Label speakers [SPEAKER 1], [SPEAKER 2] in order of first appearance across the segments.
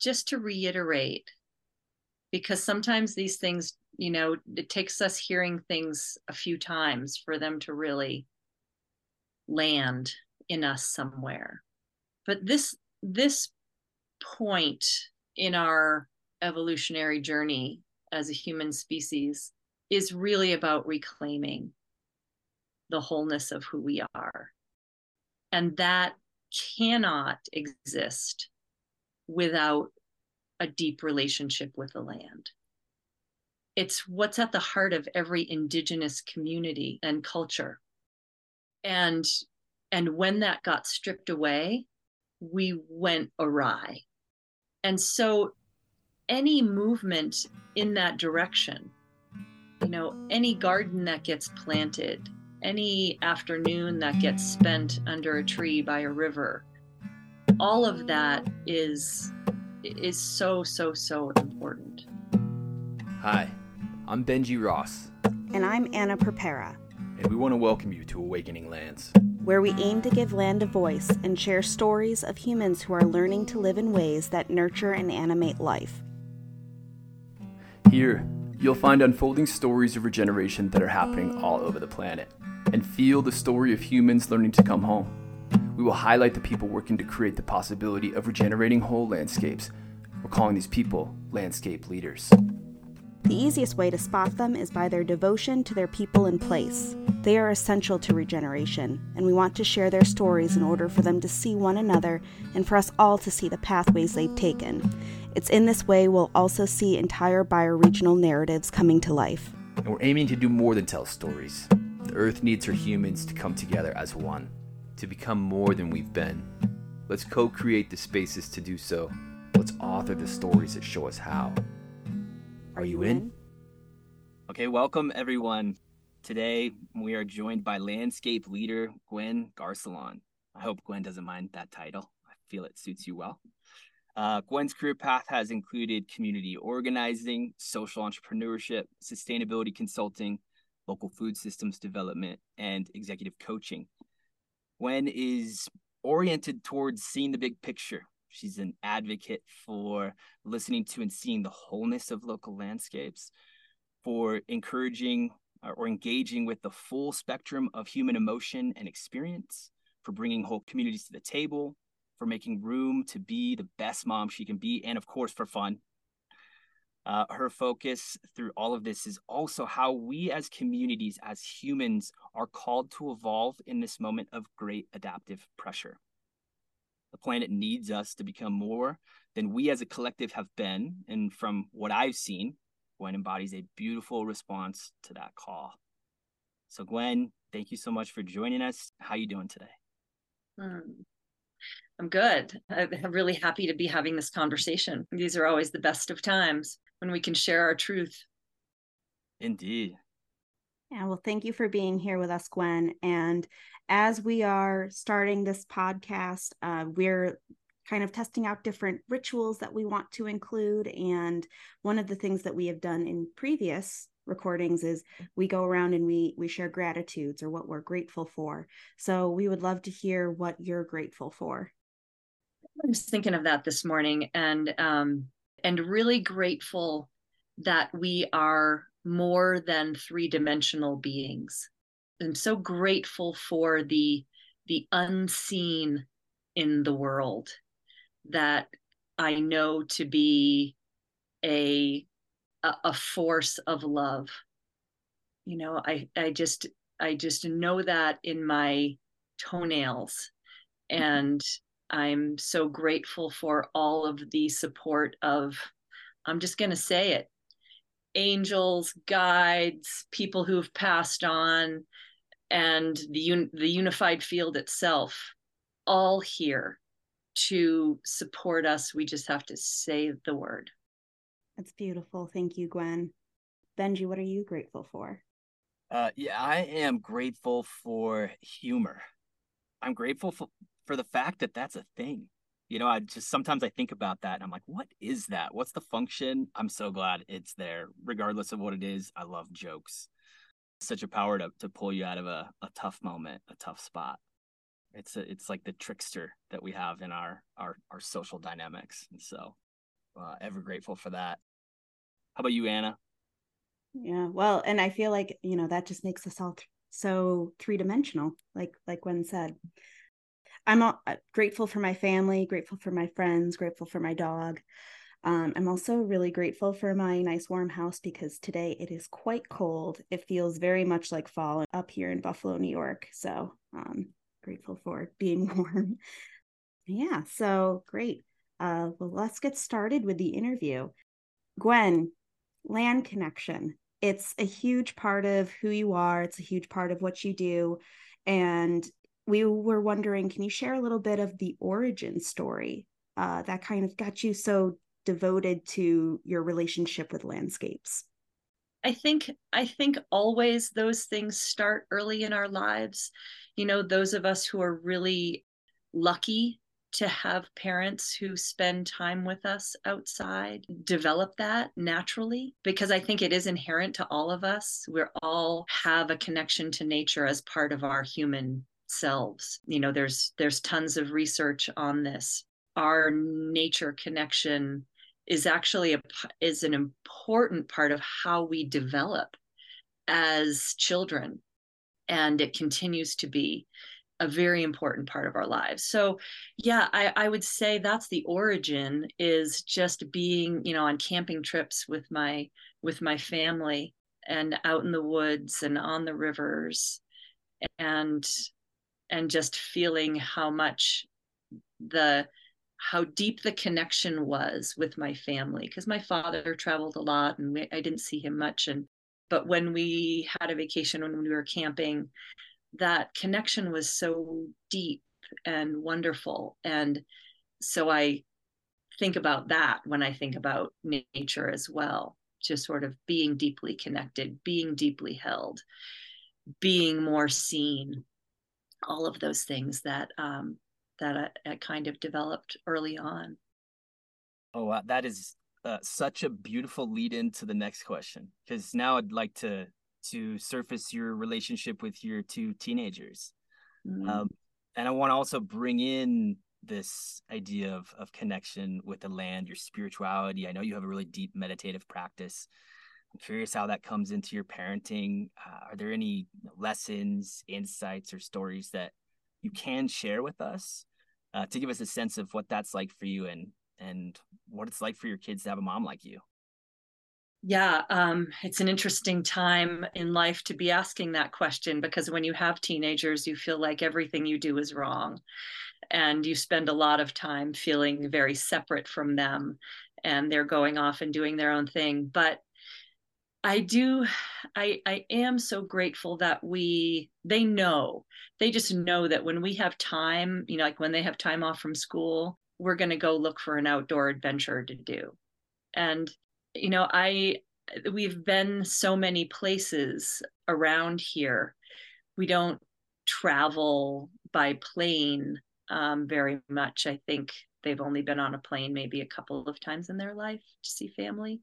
[SPEAKER 1] just to reiterate, because sometimes these things, you know, it takes us hearing things a few times for them to really land in us somewhere. But this this point in our evolutionary journey as a human species is really about reclaiming the wholeness of who we are. And that cannot exist without a deep relationship with the land. It's what's at the heart of every indigenous community and culture. And and when that got stripped away, we went awry. And so any movement in that direction, you know, any garden that gets planted, any afternoon that gets spent under a tree by a river, all of that is is so so so important.
[SPEAKER 2] Hi, I'm Benji Ross.
[SPEAKER 3] And I'm Anna Prepara.
[SPEAKER 2] And we want to welcome you to Awakening Lands,
[SPEAKER 3] where we aim to give land a voice and share stories of humans who are learning to live in ways that nurture and animate life.
[SPEAKER 2] Here, you'll find unfolding stories of regeneration that are happening all over the planet, and feel the story of humans learning to come home. We will highlight the people working to create the possibility of regenerating whole landscapes. We're calling these people landscape leaders.
[SPEAKER 3] The easiest way to spot them is by their devotion to their people and place. They are essential to regeneration, and we want to share their stories in order for them to see one another and for us all to see the pathways they've taken. It's in this way we'll also see entire bioregional narratives coming to life.
[SPEAKER 2] And we're aiming to do more than tell stories. The Earth needs her humans to come together as one, to become more than we've been. Let's co create the spaces to do so. Let's author the stories that show us how. Are you in?
[SPEAKER 4] Okay, welcome everyone. Today we are joined by landscape leader Gwen Garcelon. I hope Gwen doesn't mind that title. I feel it suits you well. Uh, Gwen's career path has included community organizing, social entrepreneurship, sustainability consulting, local food systems development, and executive coaching. Gwen is oriented towards seeing the big picture, She's an advocate for listening to and seeing the wholeness of local landscapes, for encouraging uh, or engaging with the full spectrum of human emotion and experience, for bringing whole communities to the table, for making room to be the best mom she can be, and of course, for fun. Uh, her focus through all of this is also how we as communities, as humans, are called to evolve in this moment of great adaptive pressure. The planet needs us to become more than we as a collective have been. And from what I've seen, Gwen embodies a beautiful response to that call. So, Gwen, thank you so much for joining us. How are you doing today?
[SPEAKER 1] Hmm. I'm good. I'm really happy to be having this conversation. These are always the best of times when we can share our truth.
[SPEAKER 4] Indeed.
[SPEAKER 3] Yeah, well, thank you for being here with us, Gwen. And as we are starting this podcast, uh, we're kind of testing out different rituals that we want to include. And one of the things that we have done in previous recordings is we go around and we we share gratitudes or what we're grateful for. So we would love to hear what you're grateful for.
[SPEAKER 1] I was thinking of that this morning and um and really grateful that we are more than three-dimensional beings I'm so grateful for the the unseen in the world that I know to be a a force of love. You know, I I just I just know that in my toenails mm-hmm. and I'm so grateful for all of the support of I'm just going to say it angels, guides, people who've passed on, and the un- the unified field itself, all here to support us. We just have to say the word.
[SPEAKER 3] That's beautiful. Thank you, Gwen. Benji, what are you grateful for?
[SPEAKER 4] Uh, yeah, I am grateful for humor. I'm grateful for, for the fact that that's a thing. You know i just sometimes i think about that and i'm like what is that? What's the function? I'm so glad it's there regardless of what it is. I love jokes. Such a power to, to pull you out of a, a tough moment a tough spot. It's a, it's like the trickster that we have in our our our social dynamics. And so uh, ever grateful for that. How about you, Anna?
[SPEAKER 3] Yeah, well, and I feel like you know that just makes us all th- so three dimensional, like like Gwen said. I'm uh, grateful for my family, grateful for my friends, grateful for my dog. Um, I'm also really grateful for my nice warm house because today it is quite cold. It feels very much like fall up here in Buffalo, New York. So um, grateful for being warm. yeah, so great. Uh, well, let's get started with the interview. Gwen, land connection. It's a huge part of who you are, it's a huge part of what you do. And we were wondering can you share a little bit of the origin story uh, that kind of got you so devoted to your relationship with landscapes?
[SPEAKER 1] I think I think always those things start early in our lives. You know, those of us who are really lucky to have parents who spend time with us outside develop that naturally because I think it is inherent to all of us. We all have a connection to nature as part of our human selves. You know, there's there's tons of research on this. Our nature connection is actually a is an important part of how we develop as children and it continues to be a very important part of our lives so yeah I, I would say that's the origin is just being you know on camping trips with my with my family and out in the woods and on the rivers and and just feeling how much the how deep the connection was with my family because my father traveled a lot and we, I didn't see him much. And but when we had a vacation when we were camping that connection was so deep and wonderful. And so I think about that when I think about nature as well just sort of being deeply connected being deeply held being more seen all of those things that um, that I, I, kind of developed early on.
[SPEAKER 4] Oh, wow. that is uh, such a beautiful lead into the next question because now I'd like to to surface your relationship with your two teenagers, mm. um, and I want to also bring in this idea of of connection with the land, your spirituality. I know you have a really deep meditative practice. Curious how that comes into your parenting. Uh, are there any lessons, insights, or stories that you can share with us uh, to give us a sense of what that's like for you and and what it's like for your kids to have a mom like you?
[SPEAKER 1] Yeah, um, it's an interesting time in life to be asking that question because when you have teenagers, you feel like everything you do is wrong. And you spend a lot of time feeling very separate from them and they're going off and doing their own thing. But I do I I am so grateful that we they know. They just know that when we have time, you know, like when they have time off from school, we're going to go look for an outdoor adventure to do. And you know, I we've been so many places around here. We don't travel by plane um, very much. I think they've only been on a plane maybe a couple of times in their life to see family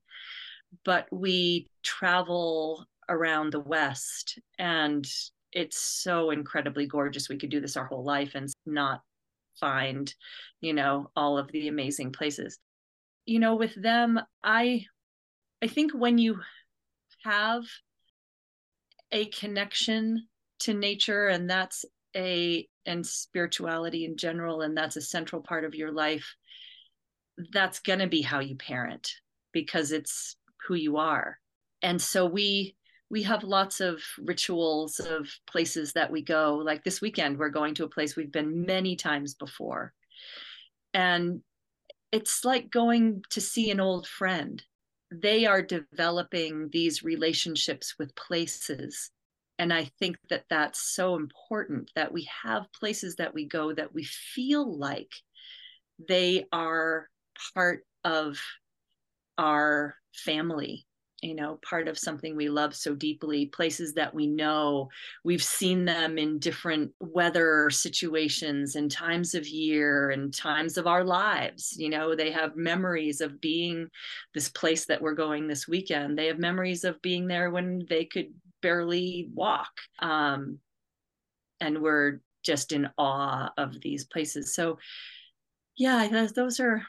[SPEAKER 1] but we travel around the West and it's so incredibly gorgeous. We could do this our whole life and not find, you know, all of the amazing places. You know, with them, I I think when you have a connection to nature and that's a and spirituality in general and that's a central part of your life that's going to be how you parent because it's who you are. And so we we have lots of rituals of places that we go. Like this weekend we're going to a place we've been many times before. And it's like going to see an old friend. They are developing these relationships with places. And i think that that's so important that we have places that we go that we feel like they are part of our family you know part of something we love so deeply places that we know. We've seen them in different weather situations and times of year and times of our lives. You know they have memories of being this place that we're going this weekend. They have memories of being there when they could barely walk. Um, and we're just in awe of these places. So yeah those are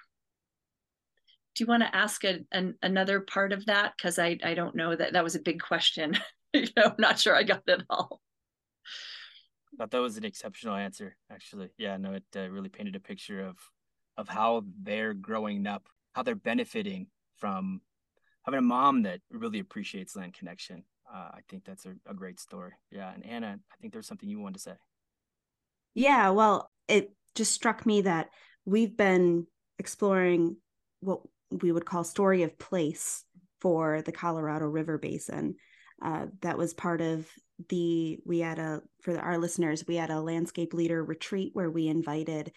[SPEAKER 1] do you want to ask a, an, another part of that? Because I, I don't know that that was a big question. you know, I'm not sure I got it all.
[SPEAKER 4] I thought that was an exceptional answer, actually. Yeah, no, it uh, really painted a picture of of how they're growing up, how they're benefiting from having a mom that really appreciates land connection. Uh, I think that's a, a great story. Yeah, and Anna, I think there's something you wanted to say.
[SPEAKER 3] Yeah, well, it just struck me that we've been exploring what we would call story of place for the Colorado River Basin. Uh, that was part of the we had a for our listeners we had a landscape leader retreat where we invited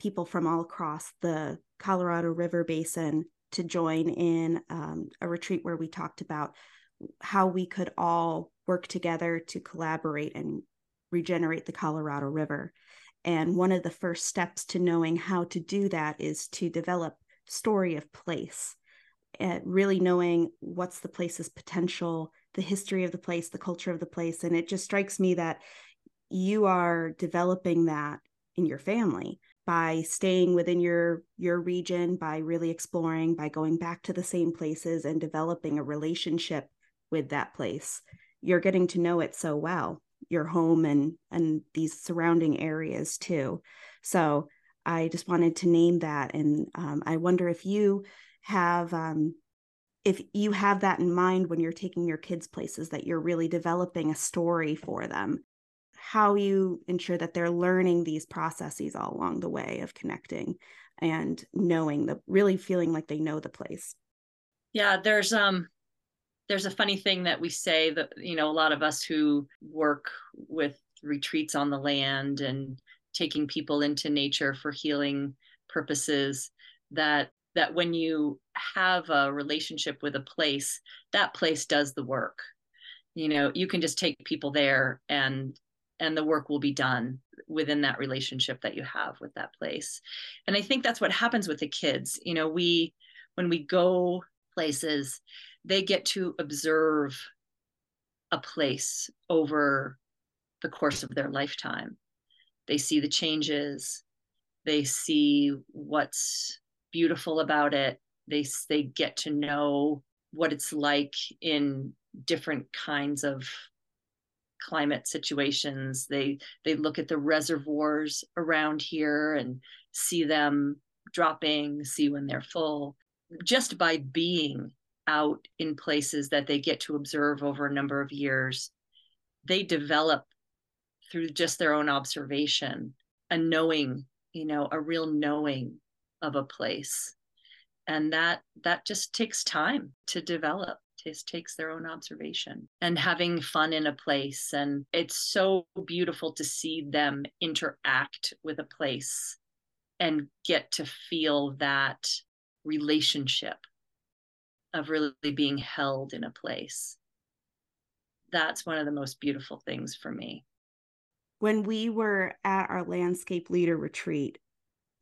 [SPEAKER 3] people from all across the Colorado River Basin to join in um, a retreat where we talked about how we could all work together to collaborate and regenerate the Colorado River. And one of the first steps to knowing how to do that is to develop story of place, and really knowing what's the place's potential, the history of the place, the culture of the place. And it just strikes me that you are developing that in your family by staying within your your region by really exploring by going back to the same places and developing a relationship with that place you're getting to know it so well your home and and these surrounding areas too so i just wanted to name that and um, i wonder if you have um, if you have that in mind when you're taking your kids places that you're really developing a story for them. How you ensure that they're learning these processes all along the way of connecting and knowing the really feeling like they know the place.
[SPEAKER 1] Yeah there's um there's a funny thing that we say that you know a lot of us who work with retreats on the land and taking people into nature for healing purposes that that when you have a relationship with a place that place does the work. You know you can just take people there and and the work will be done within that relationship that you have with that place. And i think that's what happens with the kids. You know we when we go places they get to observe a place over the course of their lifetime they see the changes. They see what's beautiful about it. They they get to know what it's like in different kinds of climate situations. They they look at the reservoirs around here and see them dropping see when they're full. Just by being out in places that they get to observe over a number of years they develop through just their own observation a knowing you know a real knowing of a place and that that just takes time to develop just takes their own observation and having fun in a place. And it's so beautiful to see them interact with a place and get to feel that relationship of really being held in a place. That's one of the most beautiful things for me.
[SPEAKER 3] When we were at our landscape leader retreat,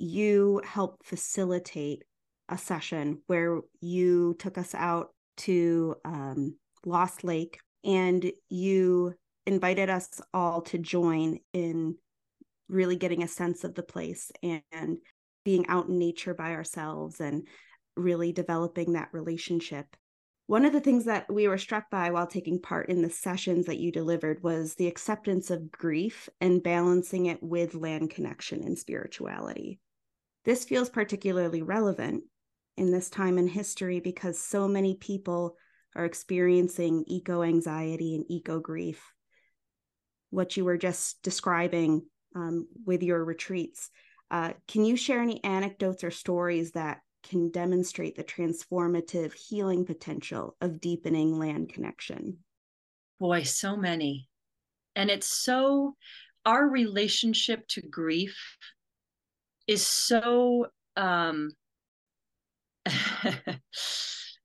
[SPEAKER 3] you helped facilitate a session where you took us out to um, Lost Lake, and you invited us all to join in really getting a sense of the place and being out in nature by ourselves and really developing that relationship. One of the things that we were struck by while taking part in the sessions that you delivered was the acceptance of grief and balancing it with land connection and spirituality. This feels particularly relevant in this time in history because so many people are experiencing eco anxiety and eco grief. What you were just describing um, with your retreats. Uh, can you share any anecdotes or stories that can demonstrate the transformative healing potential of deepening land connection?
[SPEAKER 1] Boy, so many. And it's so, our relationship to grief is so um,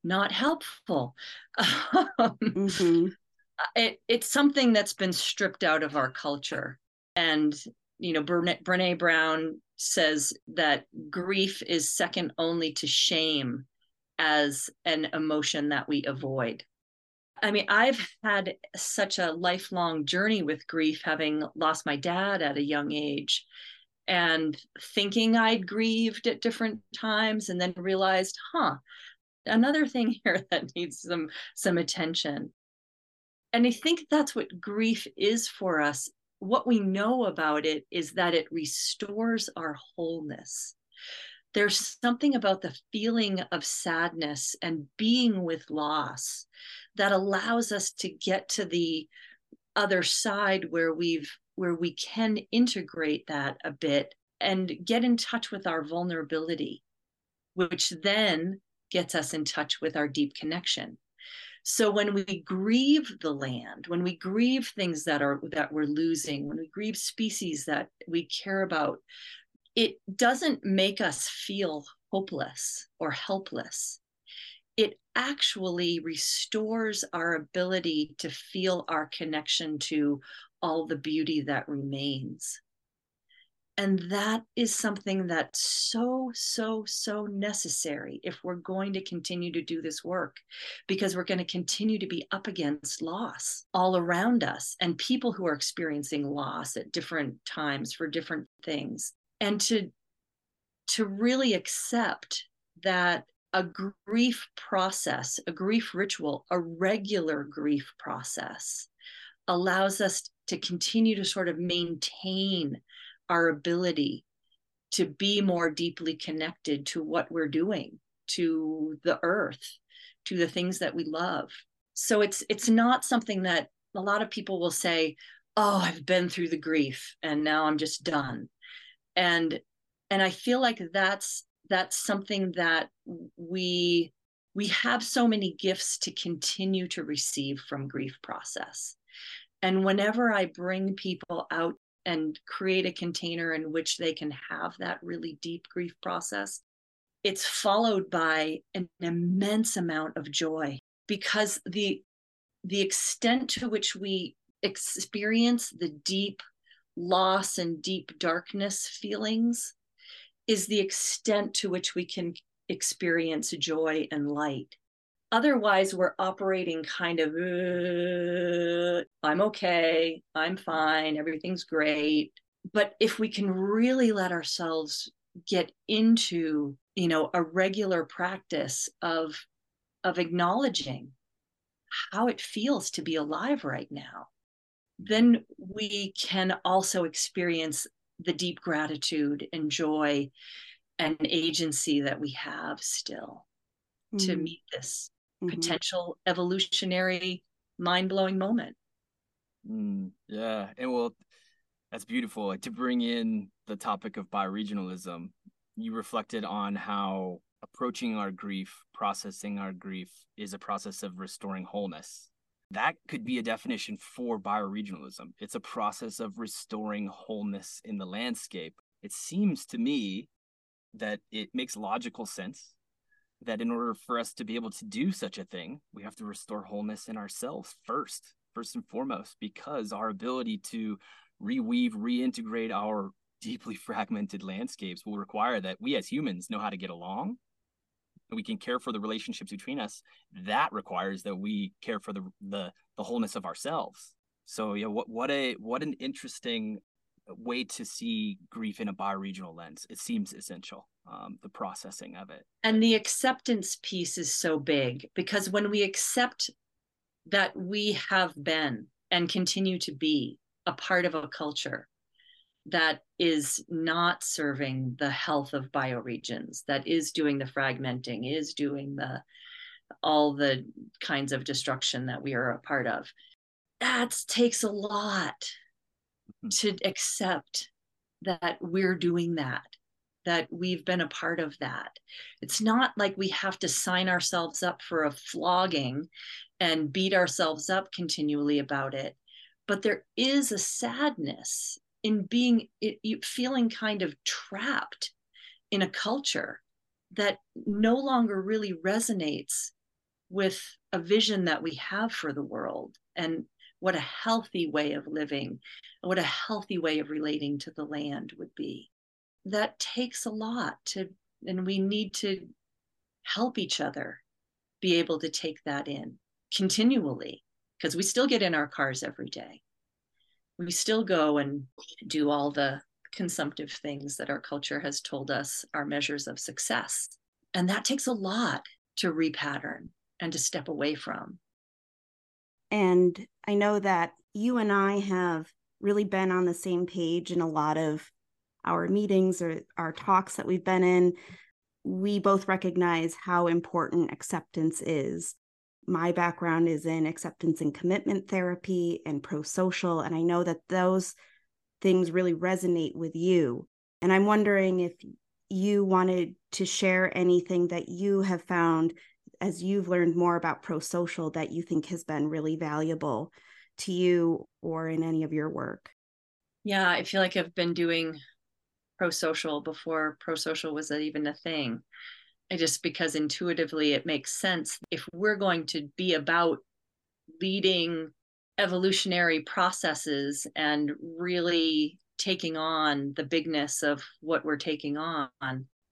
[SPEAKER 1] not helpful. mm-hmm. it, it's something that's been stripped out of our culture. And, you know, Brene, Brene Brown says that grief is second only to shame as an emotion that we avoid. I mean, I've had such a lifelong journey with grief, having lost my dad at a young age. and thinking I'd grieved at different times and then realized, huh, another thing here that needs some some attention. And I think that's what grief is for us. What we know about it is that it restores our wholeness. There's something about the feeling of sadness and being with loss that allows us to get to the other side where we've where we can integrate that a bit and get in touch with our vulnerability, which then gets us in touch with our deep connection. So when we grieve the land, when we grieve things that are that we're losing, when we grieve species that we care about, it doesn't make us feel hopeless or helpless. It actually restores our ability to feel our connection to all the beauty that remains. And that is something that's so, so, so necessary if we're going to continue to do this work, because we're going to continue to be up against loss all around us and people who are experiencing loss at different times for different things. And to, to really accept that a grief process, a grief ritual, a regular grief process allows us to continue to sort of maintain our ability to be more deeply connected to what we're doing to the earth to the things that we love. So it's it's not something that a lot of people will say oh i've been through the grief and now i'm just done. And and i feel like that's that's something that we we have so many gifts to continue to receive from grief process. And whenever I bring people out and create a container in which they can have that really deep grief process, it's followed by an immense amount of joy because the the extent to which we experience the deep loss and deep darkness feelings is the extent to which we can experience joy and light otherwise we're operating kind of uh, i'm okay i'm fine everything's great but if we can really let ourselves get into you know a regular practice of of acknowledging how it feels to be alive right now then we can also experience the deep gratitude and joy and agency that we have still mm. to meet this mm-hmm. potential evolutionary mind-blowing moment.
[SPEAKER 4] Mm, yeah and well that's beautiful like to bring in the topic of bioregionalism you reflected on how approaching our grief processing our grief is a process of restoring wholeness. That could be a definition for bioregionalism. It's a process of restoring wholeness in the landscape. It seems to me that it makes logical sense that in order for us to be able to do such a thing, we have to restore wholeness in ourselves first, first and foremost, because our ability to reweave, reintegrate our deeply fragmented landscapes will require that we as humans know how to get along. We can care for the relationships between us. That requires that we care for the the, the wholeness of ourselves. So yeah, what what a what an interesting way to see grief in a bioregional lens. It seems essential, um, the processing of it.
[SPEAKER 1] And the acceptance piece is so big because when we accept that we have been and continue to be a part of a culture that is not serving the health of bioregions, that is doing the fragmenting, is doing the all the kinds of destruction that we are a part of. That takes a lot. To accept that we're doing that that we've been a part of that. It's not like we have to sign ourselves up for a flogging and beat ourselves up continually about it but there is a sadness in being it, feeling kind of trapped in a culture that no longer really resonates with a vision that we have for the world and what a healthy way of living, what a healthy way of relating to the land would be. That takes a lot to, and we need to help each other be able to take that in continually because we still get in our cars every day. We still go and do all the consumptive things that our culture has told us are measures of success. And that takes a lot to repattern and to step away from.
[SPEAKER 3] And I know that you and I have really been on the same page in a lot of our meetings or our talks that we've been in. We both recognize how important acceptance is. My background is in acceptance and commitment therapy and pro social. And I know that those things really resonate with you. And I'm wondering if you wanted to share anything that you have found as you've learned more about pro social that you think has been really valuable to you or in any of your work?
[SPEAKER 1] Yeah, I feel like I've been doing pro social before pro social was even a thing. I just because intuitively it makes sense. If we're going to be about leading evolutionary processes and really taking on the bigness of what we're taking on,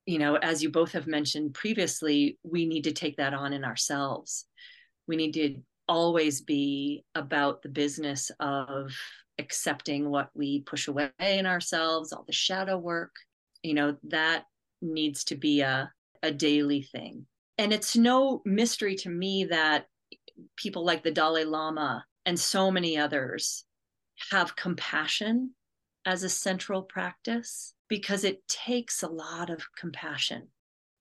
[SPEAKER 1] you know, as you both have mentioned previously, we need to take that on in ourselves. We need to always be about the business of accepting what we push away in ourselves, all the shadow work. You know, that needs to be a, a daily thing. And it's no mystery to me that people like the Dalai Lama and so many others have compassion as a central practice because it takes a lot of compassion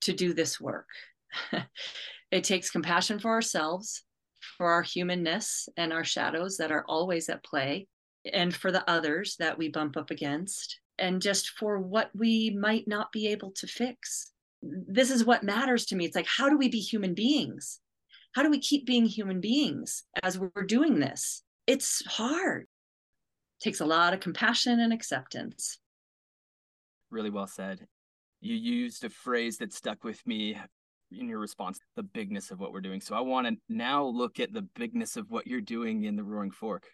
[SPEAKER 1] to do this work. it takes compassion for ourselves, for our humanness and our shadows that are always at play, and for the others that we bump up against, and just for what we might not be able to fix. This is what matters to me. It's like, how do we be human beings? How do we keep being human beings as we're doing this? It's hard. It takes a lot of compassion and acceptance
[SPEAKER 4] really well said. You used a phrase that stuck with me in your response the bigness of what we're doing. So I want to now look at the bigness of what you're doing in the Roaring Fork.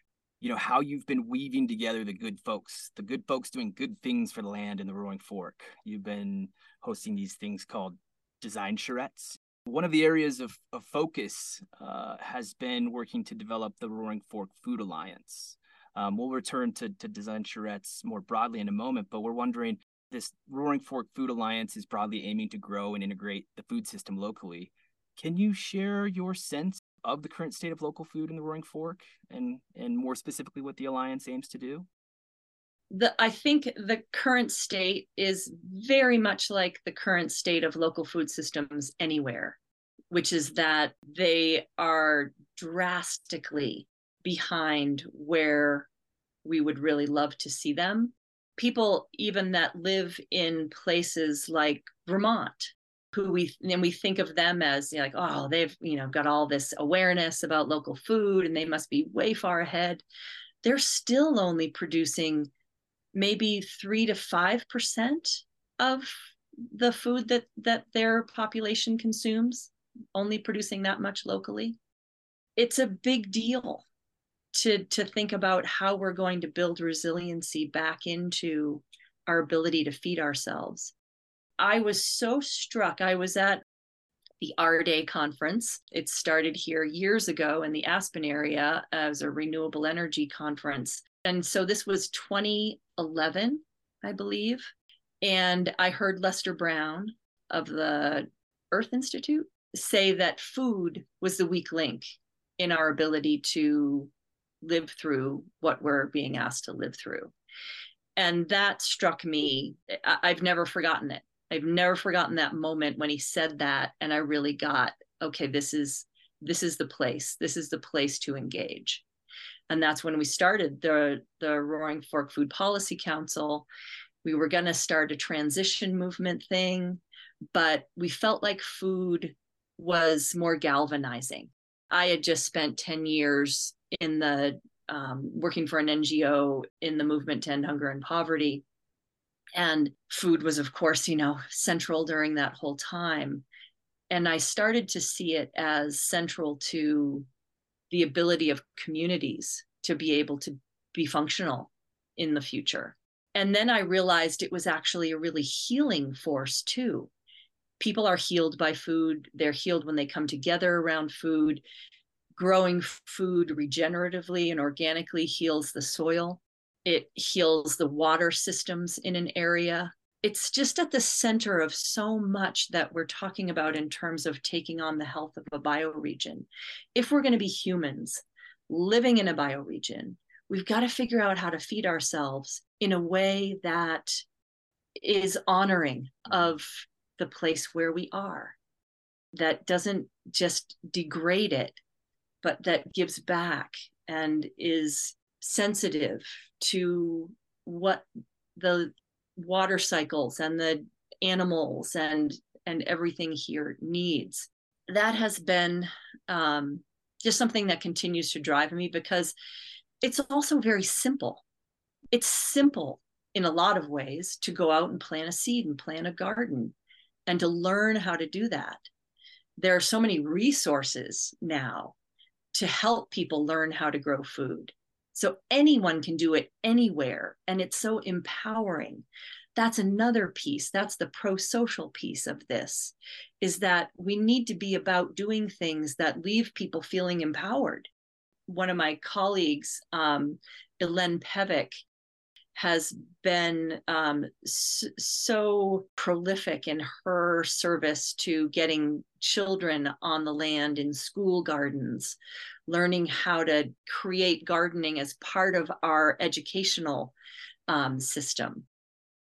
[SPEAKER 4] You know, how you've been weaving together the good folks, the good folks doing good things for the land in the Roaring Fork. You've been hosting these things called design charrettes. One of the areas of, of focus uh, has been working to develop the Roaring Fork Food Alliance. Um, we'll return to, to design charrettes more broadly in a moment, but we're wondering this Roaring Fork Food Alliance is broadly aiming to grow and integrate the food system locally. Can you share your sense of the current state of local food in the Roaring Fork and and more specifically what the alliance aims to do?
[SPEAKER 1] The, I think the current state is very much like the current state of local food systems anywhere, which is that they are drastically behind where we would really love to see them people even that live in places like Vermont who we and we think of them as you know, like oh they've you know got all this awareness about local food and they must be way far ahead. They're still only producing maybe 3 to 5% of the food that that their population consumes only producing that much locally. It's a big deal to to think about how we're going to build resiliency back into our ability to feed ourselves. I was so struck. I was at the REDay conference. It started here years ago in the Aspen area as a renewable energy conference. And so this was 2011, I believe. And I heard Lester Brown of the Earth Institute say that food was the weak link in our ability to live through what we're being asked to live through. And that struck me. I've never forgotten it. I've never forgotten that moment when he said that. And I really got, okay, this is this is the place. This is the place to engage. And that's when we started the, the Roaring Fork Food Policy Council. We were going to start a transition movement thing, but we felt like food was more galvanizing. I had just spent 10 years in the um, working for an NGO in the movement to end hunger and poverty. And food was, of course, you know, central during that whole time. And I started to see it as central to the ability of communities to be able to be functional in the future. And then I realized it was actually a really healing force too. People are healed by food, they're healed when they come together around food growing food regeneratively and organically heals the soil. it heals the water systems in an area. It's just at the center of so much that we're talking about in terms of taking on the health of a bioregion. If we're going to be humans living in a bioregion, we've got to figure out how to feed ourselves in a way that is honoring of the place where we are, that doesn't just degrade it, but that gives back and is sensitive to what the water cycles and the animals and and everything here needs. That has been um, just something that continues to drive me because it's also very simple. It's simple in a lot of ways to go out and plant a seed and plant a garden and to learn how to do that. There are so many resources now to help people learn how to grow food so anyone can do it anywhere. And it's so empowering. That's another piece. That's the pro social piece of this is that we need to be about doing things that leave people feeling empowered. One of my colleagues, um, Illène Pevec, has been um, so prolific in her service to getting children on the land in school gardens, learning how to create gardening as part of our educational um, system.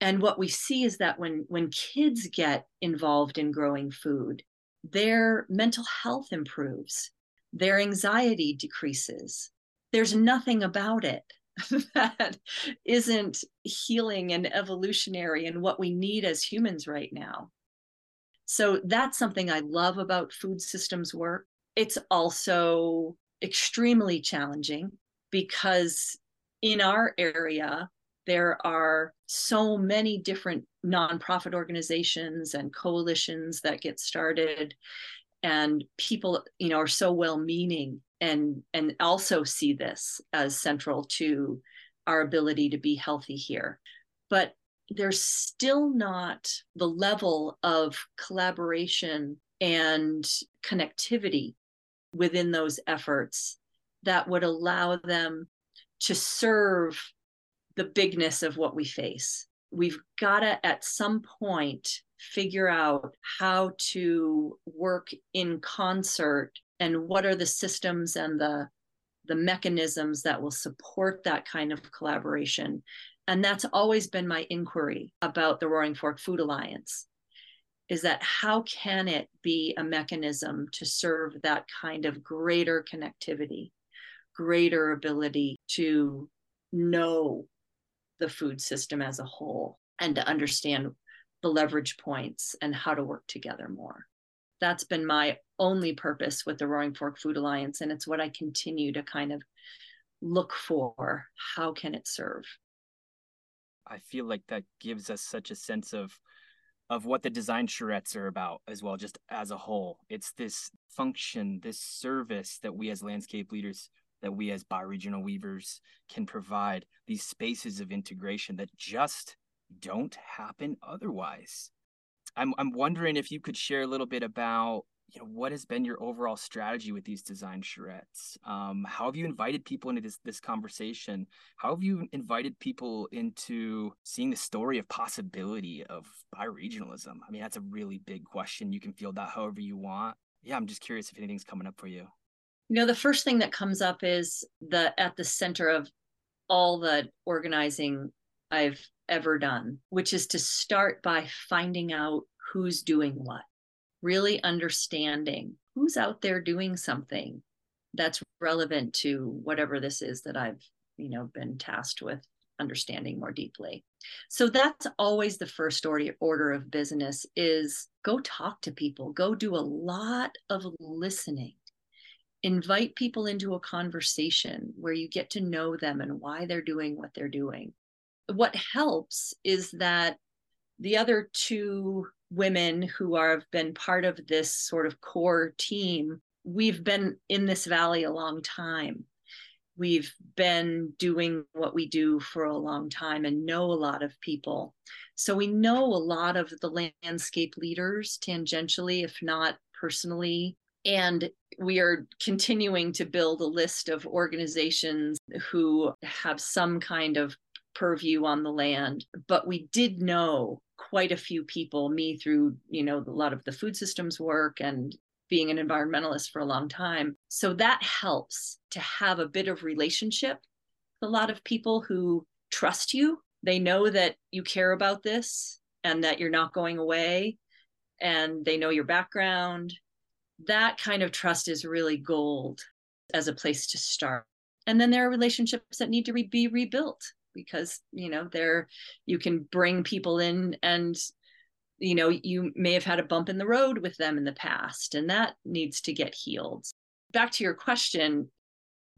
[SPEAKER 1] And what we see is that when, when kids get involved in growing food, their mental health improves, their anxiety decreases. There's nothing about it that isn't healing and evolutionary and what we need as humans right now. So that's something I love about food systems work. It's also extremely challenging because in our area, there are so many different nonprofit organizations and coalitions that get started and people you know are so well meaning and and also see this as central to our ability to be healthy here. But there's still not the level of collaboration and connectivity within those efforts that would allow them to serve the bigness of what we face. We've got to at some point figure out how to work in concert and what are the systems and the the mechanisms that will support that kind of collaboration and that's always been my inquiry about the roaring fork food alliance is that how can it be a mechanism to serve that kind of greater connectivity greater ability to know the food system as a whole and to understand the leverage points and how to work together more. That's been my only purpose with the Roaring Fork Food Alliance. And it's what I continue to kind of look for. How can it serve?
[SPEAKER 4] I feel like that gives us such a sense of of what the design charrettes are about as well, just as a whole. It's this function, this service that we as landscape leaders that we as bioregional weavers can provide these spaces of integration that just don't happen otherwise. I'm I'm wondering if you could share a little bit about you know what has been your overall strategy with these design charrettes? Um, how have you invited people into this this conversation? How have you invited people into seeing the story of possibility of bioregionalism i mean that's a really big question. You can feel that however you want. Yeah i'm just curious if anything's coming up for you.
[SPEAKER 1] You know the first thing that comes up is the at the center of all the organizing i've ever done which is to start by finding out who's doing what really understanding who's out there doing something that's relevant to whatever this is that i've you know been tasked with understanding more deeply so that's always the first order, of business is go talk to people go do a lot of listening invite people into a conversation where you get to know them and why they're doing what they're doing. What helps is that the other two women who are, have been part of this sort of core team, we've been in this valley a long time. We've been doing what we do for a long time and know a lot of people. So we know a lot of the landscape leaders tangentially, if not personally, and we are continuing to build a list of organizations who have some kind of purview on the land, but we did know quite a few people, me through, you know, a lot of the food systems work and being an environmentalist for a long time. So that helps to have a bit of relationship. A lot of people who trust you, they know that you care about this and that you're not going away and they know your background. That kind of trust is really gold as a place to start. And then there are relationships that need to re- be rebuilt because, you know, there you can bring people in and you know, you may have had a bump in the road with them in the past and that needs to get healed. Back to your question,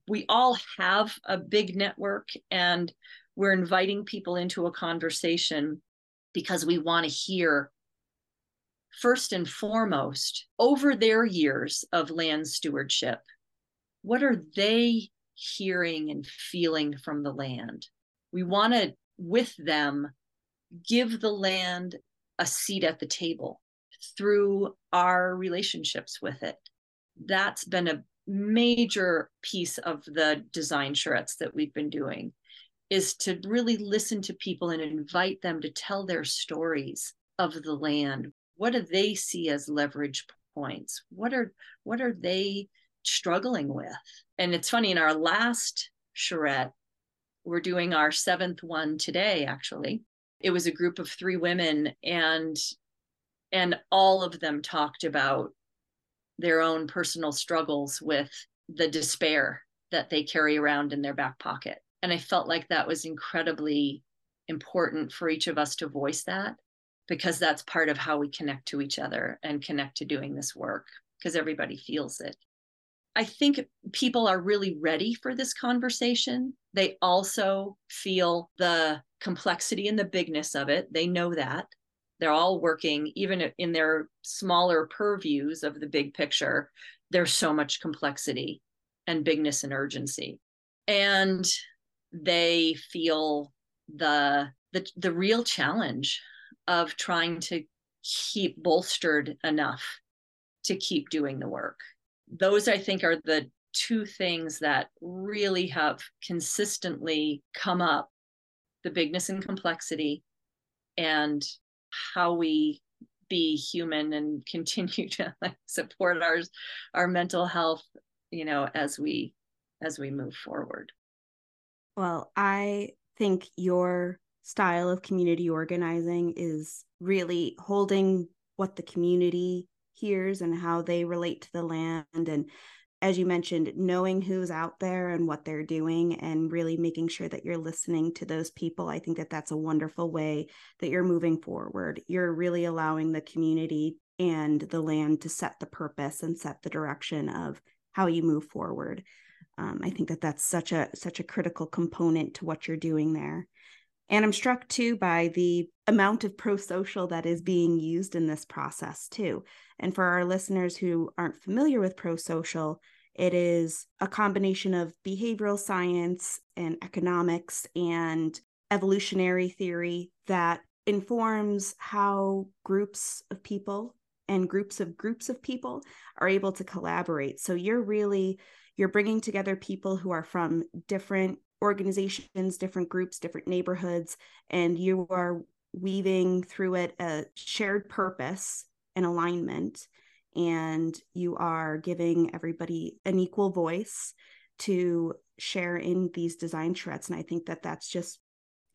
[SPEAKER 1] we all have a big network and we're inviting people into a conversation because we want to hear first and foremost over their years of land stewardship what are they hearing and feeling from the land we want to with them give the land a seat at the table through our relationships with it. That's been a major piece of the design charrettes that we've been doing is to really listen to people and invite them to tell their stories of the land. What do they see as leverage points? What are what are they struggling with? And it's funny in our last charrette we're doing our seventh one today actually it was a group of three women and and all of them talked about their own personal struggles with the despair that they carry around in their back pocket and I felt like that was incredibly important for each of us to voice that because that's part of how we connect to each other and connect to doing this work because everybody feels it. I think people are really ready for this conversation. They also feel the complexity and the bigness of it. They know that. They're all working, even in their smaller purviews of the big picture, there's so much complexity and bigness and urgency. And they feel the the, the real challenge of trying to keep bolstered enough to keep doing the work those i think are the two things that really have consistently come up the bigness and complexity and how we be human and continue to like, support our our mental health you know as we as we move forward.
[SPEAKER 3] Well, I think your style of community organizing is really holding what the community hears and how they relate to the land and as you mentioned knowing who's out there and what they're doing and really making sure that you're listening to those people i think that that's a wonderful way that you're moving forward. You're really allowing the community and the land to set the purpose and set the direction of how you move forward. Um, i think that that's such a such a critical component to what you're doing there and i'm struck too by the amount of pro-social that is being used in this process too. And for our listeners who aren't familiar with pro-social it is a combination of behavioral science and economics and evolutionary theory that informs how groups of people and groups of groups of people are able to collaborate. So you're really you're bringing together people who are from different organizations, different groups, different neighborhoods, and you are weaving through it a shared purpose and alignment. And you are giving everybody an equal voice to share in these design charrettes. And I think that that's just,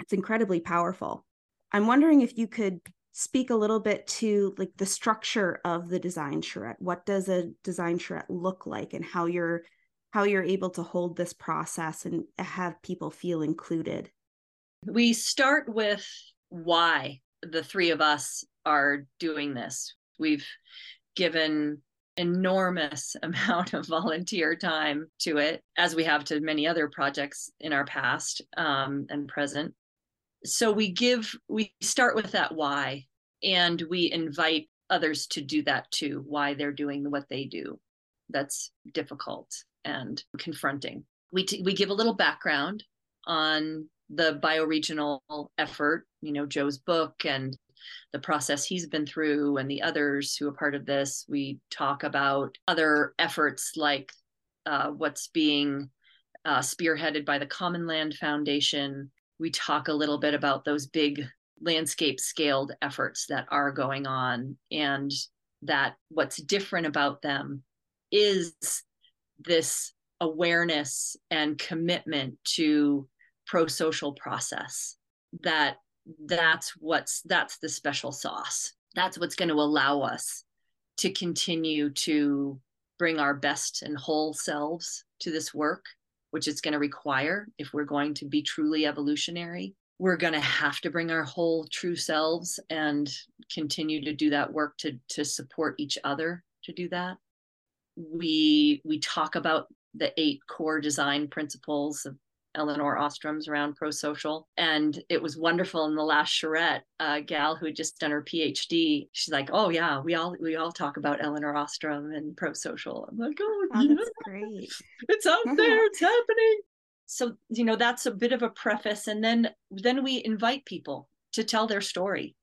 [SPEAKER 3] it's incredibly powerful. I'm wondering if you could speak a little bit to like the structure of the design charrette. What does a design charrette look like and how you're how you're able to hold this process and have people feel included.
[SPEAKER 1] We start with why the three of us are doing this. We've given enormous amount of volunteer time to it as we have to many other projects in our past um, and present so we give we start with that why and we invite others to do that too why they're doing what they do that's difficult and confronting. We, t- we give a little background on the bioregional effort, you know, Joe's book and the process he's been through and the others who are part of this. We talk about other efforts like uh, what's being uh, spearheaded by the Common Land Foundation we talk a little bit about those big landscape scaled efforts that are going on and that what's different about them is this awareness and commitment to pro-social process that that's what's that's the special sauce. That's what's going to allow us to continue to bring our best and whole selves to this work which it's going to require if we're going to be truly evolutionary. We're going to have to bring our whole true selves and continue to do that work to to support each other to do that we we talk about the eight core design principles of Elinor Ostrom's around pro social. And it was wonderful in the last charrette, a gal who had just done her PhD. She's like, Oh yeah, we all we all talk about Eleanor Ostrom and pro social. I'm like, Oh,
[SPEAKER 3] oh
[SPEAKER 1] yeah.
[SPEAKER 3] that's great.
[SPEAKER 1] It's out there, it's happening. So, you know, that's a bit of a preface. And then then we invite people to tell their story.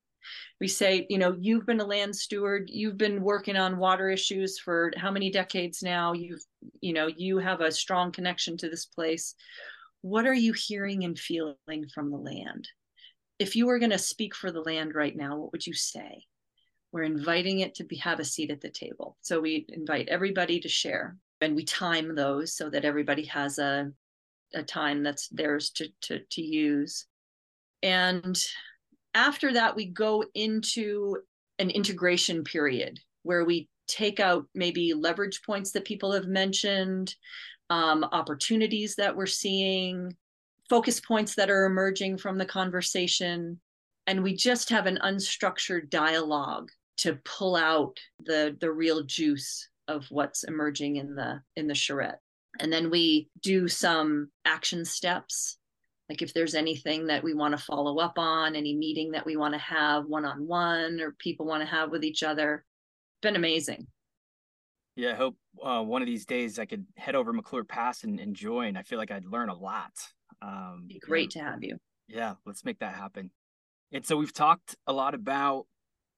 [SPEAKER 1] We say, you know, you've been a land steward, you've been working on water issues for how many decades now? You've, you know, you have a strong connection to this place what are you hearing and feeling from the land? If you were going to speak for the land right now, what would you say? We're inviting it to be, have a seat at the table. So we invite everybody to share and we time those so that everybody has a, a time that's theirs to, to, to use. And after that, we go into an integration period where we take out maybe leverage points that people have mentioned um, opportunities that we're seeing, focus points that are emerging from the conversation. And we just have an unstructured dialogue to pull out the, the real juice of what's emerging in the in the charrette. And then we do some action steps like if there's anything that we want to follow up on any meeting that we want to have one-on-one or people want to have with each other been amazing
[SPEAKER 4] yeah, I hope uh, one of these days I could head over McClure Pass and, and join. I feel like I'd learn a lot.
[SPEAKER 1] Um, be great to have you.
[SPEAKER 4] Yeah, let's make that happen. And so we've talked a lot about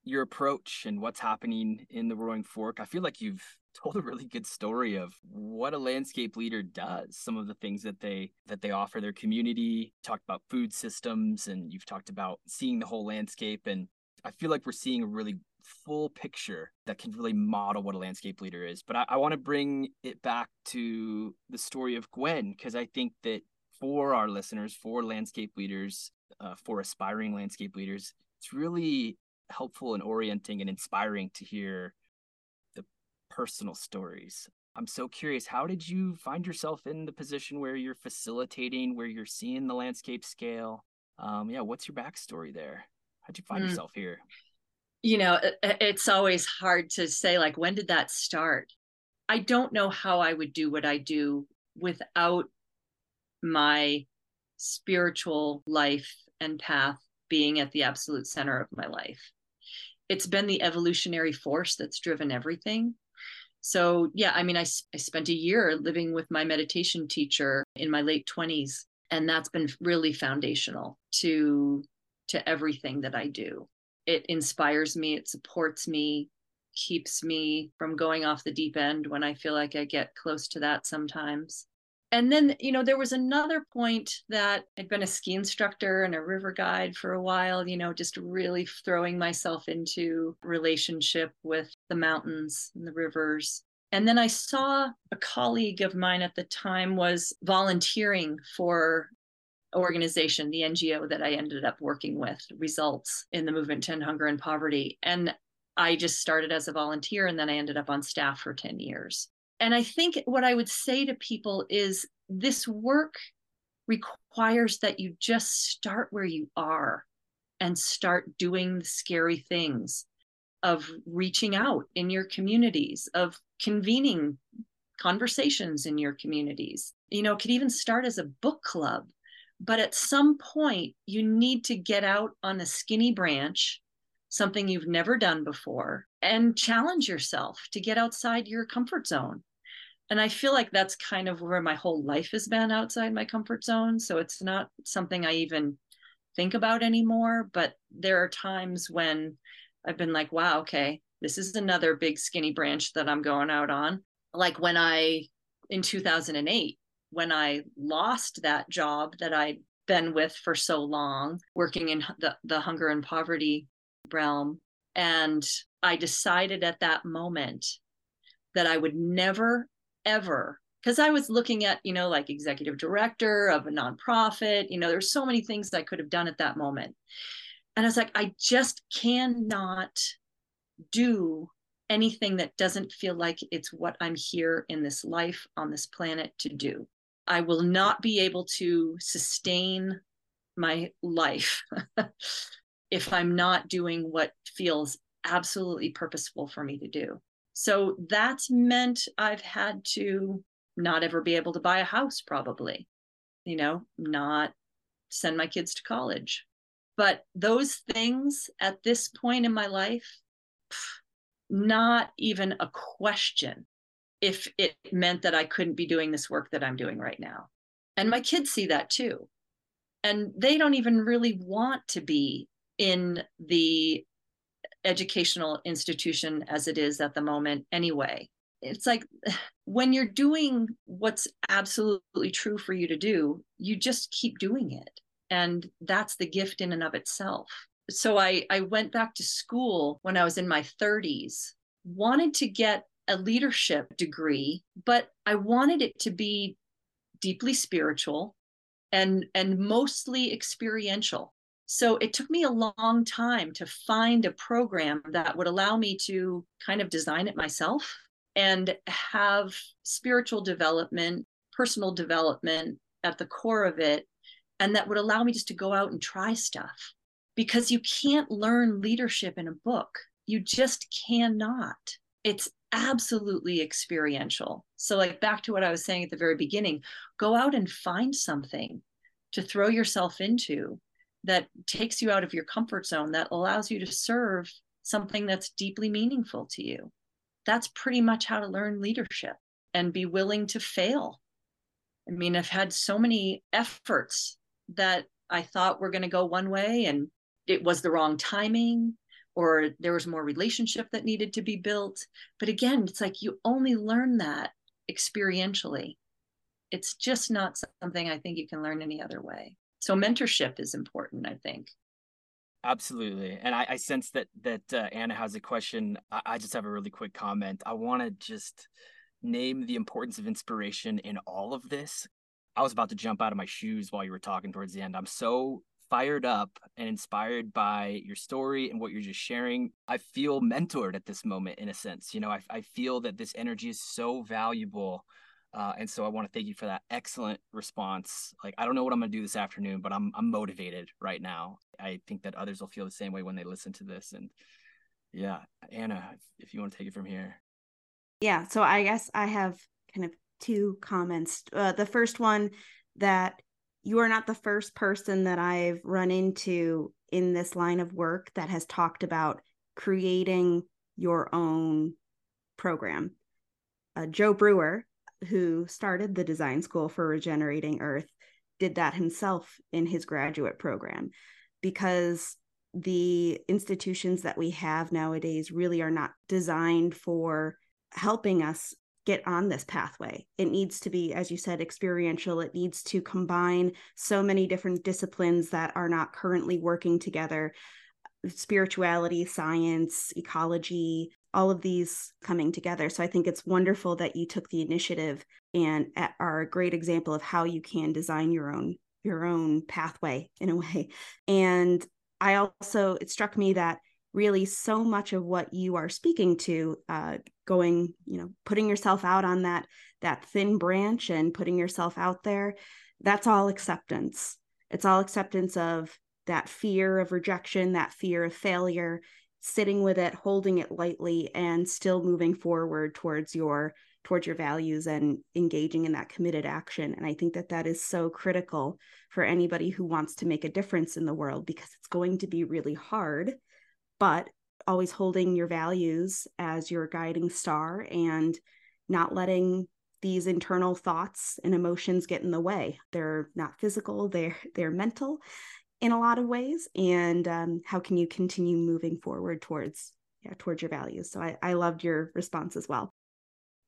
[SPEAKER 4] your approach and what's happening in the Roaring Fork. I feel like you've told a really good story of what a landscape leader does some of the things that they that they offer their community talked about food systems and you've talked about seeing the whole landscape and i feel like we're seeing a really full picture that can really model what a landscape leader is. But I, I want to bring it back to the story of Gwen because I think that for our listeners, for landscape leaders, uh, for aspiring landscape leaders, it's really helpful and orienting and inspiring to hear personal stories. I'm so curious, how did you find yourself in the position where you're facilitating, where you're seeing the landscape scale? Um, yeah, what's your backstory there? How'd you find mm. yourself here?
[SPEAKER 1] you know it's always hard to say like when did that start i don't know how i would do what i do without my spiritual life and path being at the absolute center of my life it's been the evolutionary force that's driven everything so yeah i mean I, I spent a year living with my meditation teacher in my late 20s and that's been really foundational to to everything that i do it inspires me, it supports me, keeps me from going off the deep end when I feel like I get close to that sometimes. And then, you know, there was another point that I'd been a ski instructor and a river guide for a while, you know, just really throwing myself into relationship with the mountains and the rivers. And then I saw a colleague of mine at the time was volunteering for an organization, the NGO that I ended up working with, results in the movement to end hunger and poverty. And I just started as a volunteer and then I ended up on staff for 10 years. And I think what I would say to people is this work requires that you just start where you are and start doing the scary things of reaching out in your communities, of convening conversations in your communities. You know, it could even start as a book club but at some point, you need to get out on a skinny branch, something you've never done before, and challenge yourself to get outside your comfort zone. And I feel like that's kind of where my whole life has been outside my comfort zone. So it's not something I even think about anymore. But there are times when I've been like, wow, okay, this is another big skinny branch that I'm going out on. Like when I, in 2008, when I lost that job that I'd been with for so long, working in the, the hunger and poverty realm. And I decided at that moment that I would never, ever, because I was looking at, you know, like executive director of a nonprofit, you know, there's so many things I could have done at that moment. And I was like, I just cannot do anything that doesn't feel like it's what I'm here in this life on this planet to do. I will not be able to sustain my life if I'm not doing what feels absolutely purposeful for me to do. So that's meant I've had to not ever be able to buy a house, probably, you know, not send my kids to college. But those things at this point in my life, not even a question if it meant that I couldn't be doing this work that I'm doing right now. And my kids see that too. And they don't even really want to be in the educational institution as it is at the moment anyway. It's like when you're doing what's absolutely true for you to do, you just keep doing it. And that's the gift in and of itself. So I, I went back to school when I was in my 30s, wanted to get a leadership degree, but I wanted it to be deeply spiritual and and mostly experiential so it took me a long time to find a program that would allow me to kind of design it myself and have spiritual development, personal development at the core of it, and that would allow me just to go out and try stuff. Because you can't learn leadership in a book, you just cannot. It's absolutely experiential. So, like back to what I was saying at the very beginning, go out and find something to throw yourself into that takes you out of your comfort zone that allows you to serve something that's deeply meaningful to you. That's pretty much how to learn leadership and be willing to fail. I mean i've had so many efforts that i thought were going to go one way and it was the wrong timing or there was more relationship that needed to be built. But again it's like you only learn that experientially. It's just not something i think you can learn any other way so mentorship is important i think
[SPEAKER 4] absolutely and i, I sense that that uh, anna has a question I, I just have a really quick comment i want to just name the importance of inspiration in all of this i was about to jump out of my shoes while you were talking towards the end i'm so fired up and inspired by your story and what you're just sharing. I feel mentored at this moment in a sense. You know, I, I feel that this energy is so valuable uh, and so I want to thank you for that excellent response. Like I don't know what I'm going to do this afternoon, but I'm I'm motivated right now. I think that others will feel the same way when they listen to this. And yeah, Anna, if, you want to take it from here.
[SPEAKER 3] Yeah. So I guess I have kind of two comments. Uh, the first one that you are not the first person that I've run into in this line of work that has talked about creating your own program. Uh, Joe Brewer, who started the design school for regenerating earth did that himself in his graduate program because the institutions that we have nowadays really are not designed for helping us get on this pathway. It needs to be, as you said, experiential. It needs to combine so many different disciplines that are not currently working together spirituality, science, ecology, all of these coming together. So I think it's wonderful that you took the initiative and are a great example of how you can design your own your own pathway in a way. And I also it struck me that really so much of what you are speaking to uh, going you know putting yourself out on that that thin branch and putting yourself out there that's all acceptance it's all acceptance of that fear of rejection that fear of failure sitting with it holding it lightly and still moving forward towards your towards your values and engaging in that committed action. And i think that that is so critical for anybody who wants to make a difference in the world because it's going to be really hard but always holding your values as your guiding star and not letting these internal thoughts and emotions get in the way. They're not physical they're they're mental in a lot of ways and um, how can you continue moving forward towards yeah towards your values so i, I loved your response as well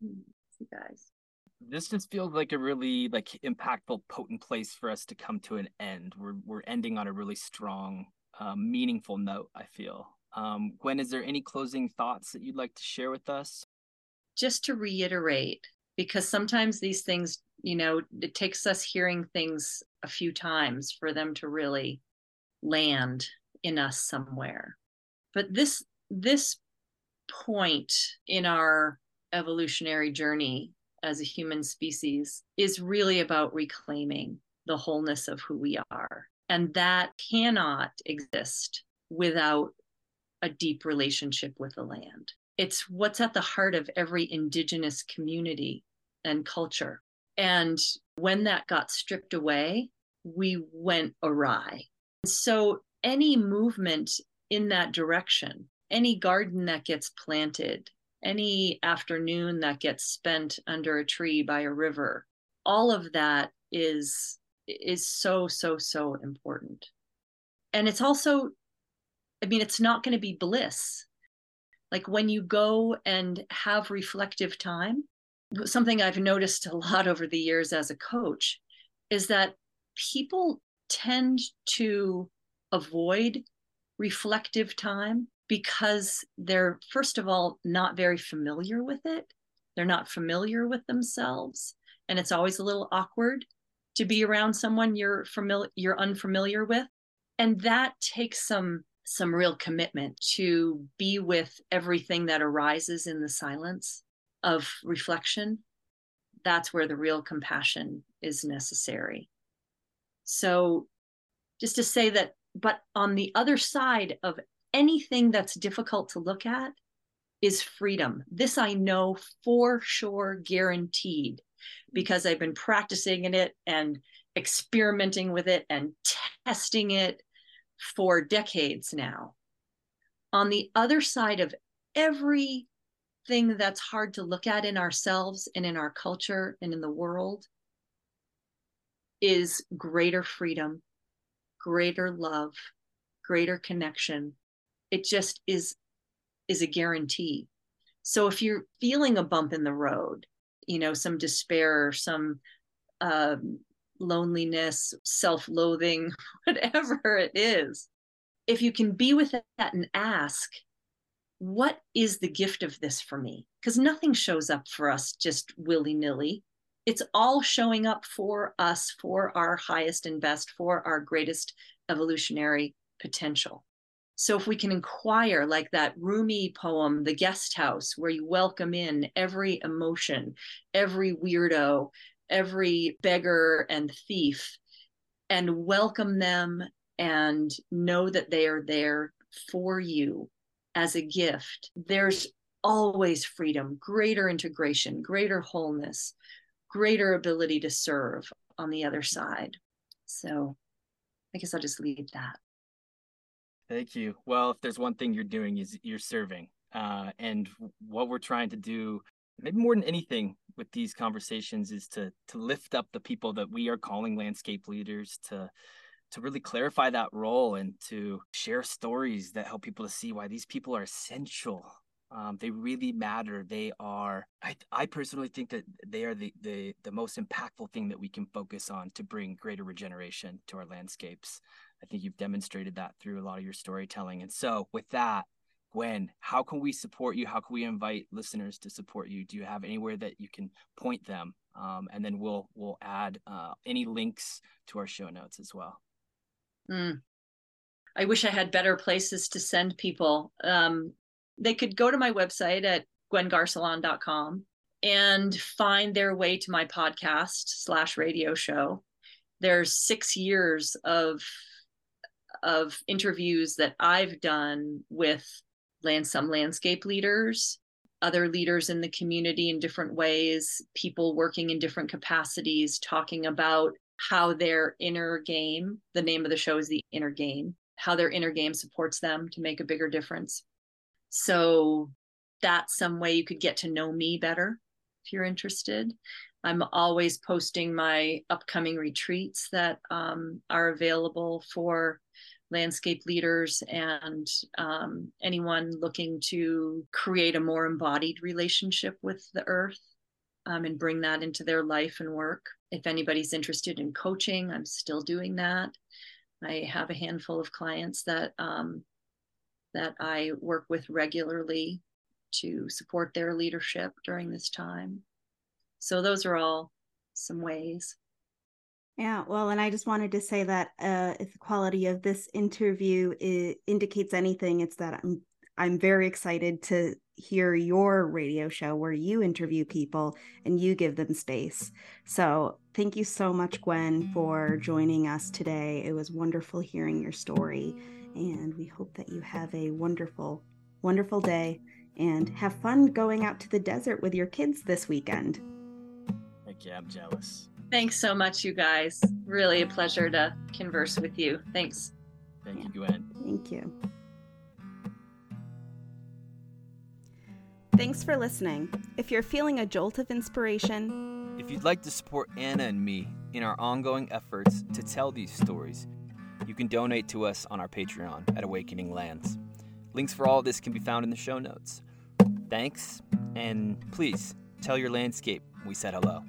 [SPEAKER 1] you guys
[SPEAKER 4] this just feels like a really like impactful, potent place for us to come to an end. We're we're ending on a really strong, um, meaningful note. I feel. Um, Gwen, is there any closing thoughts that you'd like to share with us?
[SPEAKER 1] Just to reiterate, because sometimes these things, you know, it takes us hearing things a few times for them to really land in us somewhere. But this this point in our evolutionary journey as a human species is really about reclaiming the wholeness of who we are. And that cannot exist without a deep relationship with the land. It's what's at the heart of every indigenous community and culture. And when that got stripped away, we went awry. So, any movement in that direction, any garden that gets planted, any afternoon that gets spent under a tree by a river all of that is is so so so important and it's also i mean it's not going to be bliss like when you go and have reflective time something i've noticed a lot over the years as a coach is that people tend to avoid reflective time because they're, first of all, not very familiar with it. They're not familiar with themselves. And it's always a little awkward to be around someone you're familiar you're unfamiliar with. And that takes some some real commitment to be with everything that arises in the silence of reflection. That's where the real compassion is necessary. So just to say that, but on the other side of anything that's difficult to look at is freedom. This I know for sure, guaranteed, because I've been practicing in it and experimenting with it and testing it for decades now. On the other side of everything that's hard to look at in ourselves and in our culture and in the world is greater freedom, greater love, greater connection, it just is is a guarantee so if you're feeling a bump in the road you know some despair some um, loneliness self-loathing whatever it is if you can be with that and ask what is the gift of this for me? Because nothing shows up for us just willy-nilly. It's all showing up for us for our highest and best for our greatest evolutionary potential. So if we can inquire, like that Rumi poem, The Guest House, where you welcome in every emotion, every weirdo, every beggar and thief, and welcome them and know that they are there for you as a gift, there's always freedom, greater integration, greater wholeness, greater ability to serve on the other side. So I guess I'll just leave that.
[SPEAKER 4] Thank you. Well, if there's one thing you're doing is you're serving. Uh, and what we're trying to do, maybe more than anything with these conversations, is to to lift up the people that we are calling landscape leaders to to really clarify that role and to share stories that help people to see why these people are essential. Um, they really matter. They are. I, I personally think that they are the, the the most impactful thing that we can focus on to bring greater regeneration to our landscapes. I think you've demonstrated that through a lot of your storytelling. And so, with that, Gwen, how can we support you? How can we invite listeners to support you? Do you have anywhere that you can point them? Um, and then we'll we'll add uh, any links to our show notes as well.
[SPEAKER 1] Mm. I wish I had better places to send people. Um, they could go to my website at gwengarcelon.com and find their way to my podcast slash radio show. There's six years of of interviews that I've done with land some landscape leaders, other leaders in the community in different ways, people working in different capacities, talking about how their inner game, the name of the show is the inner game, how their inner game supports them to make a bigger difference. So that's some way you could get to know me better if you're interested. I'm always posting my upcoming retreats that um, are available for landscape leaders and um, anyone looking to create a more embodied relationship with the earth. um, and bring that into their life and work. If anybody's interested in coaching, I'm still doing that. I have a handful of clients that um, that I work with regularly to support their leadership during this time. So those are all some ways.
[SPEAKER 3] Yeah, well, and I just wanted to say that uh, if the quality of this interview indicates anything, it's that I'm I'm very excited to hear your radio show where you interview people and you give them space. So thank you so much, Gwen, for joining us today. It was wonderful hearing your story, and we hope that you have a wonderful, wonderful day and have fun going out to the desert with your kids this weekend.
[SPEAKER 4] Thank you. I'm jealous.
[SPEAKER 1] Thanks so much, you guys. Really a pleasure to converse with you. Thanks.
[SPEAKER 4] Thank you, Gwen.
[SPEAKER 3] Thank you. Thanks for listening. If you're feeling a jolt of inspiration,
[SPEAKER 4] if you'd like to support Anna and me in our ongoing efforts to tell these stories, you can donate to us on our Patreon at Awakening Lands. Links for all of this can be found in the show notes. Thanks, and please tell your landscape we said hello.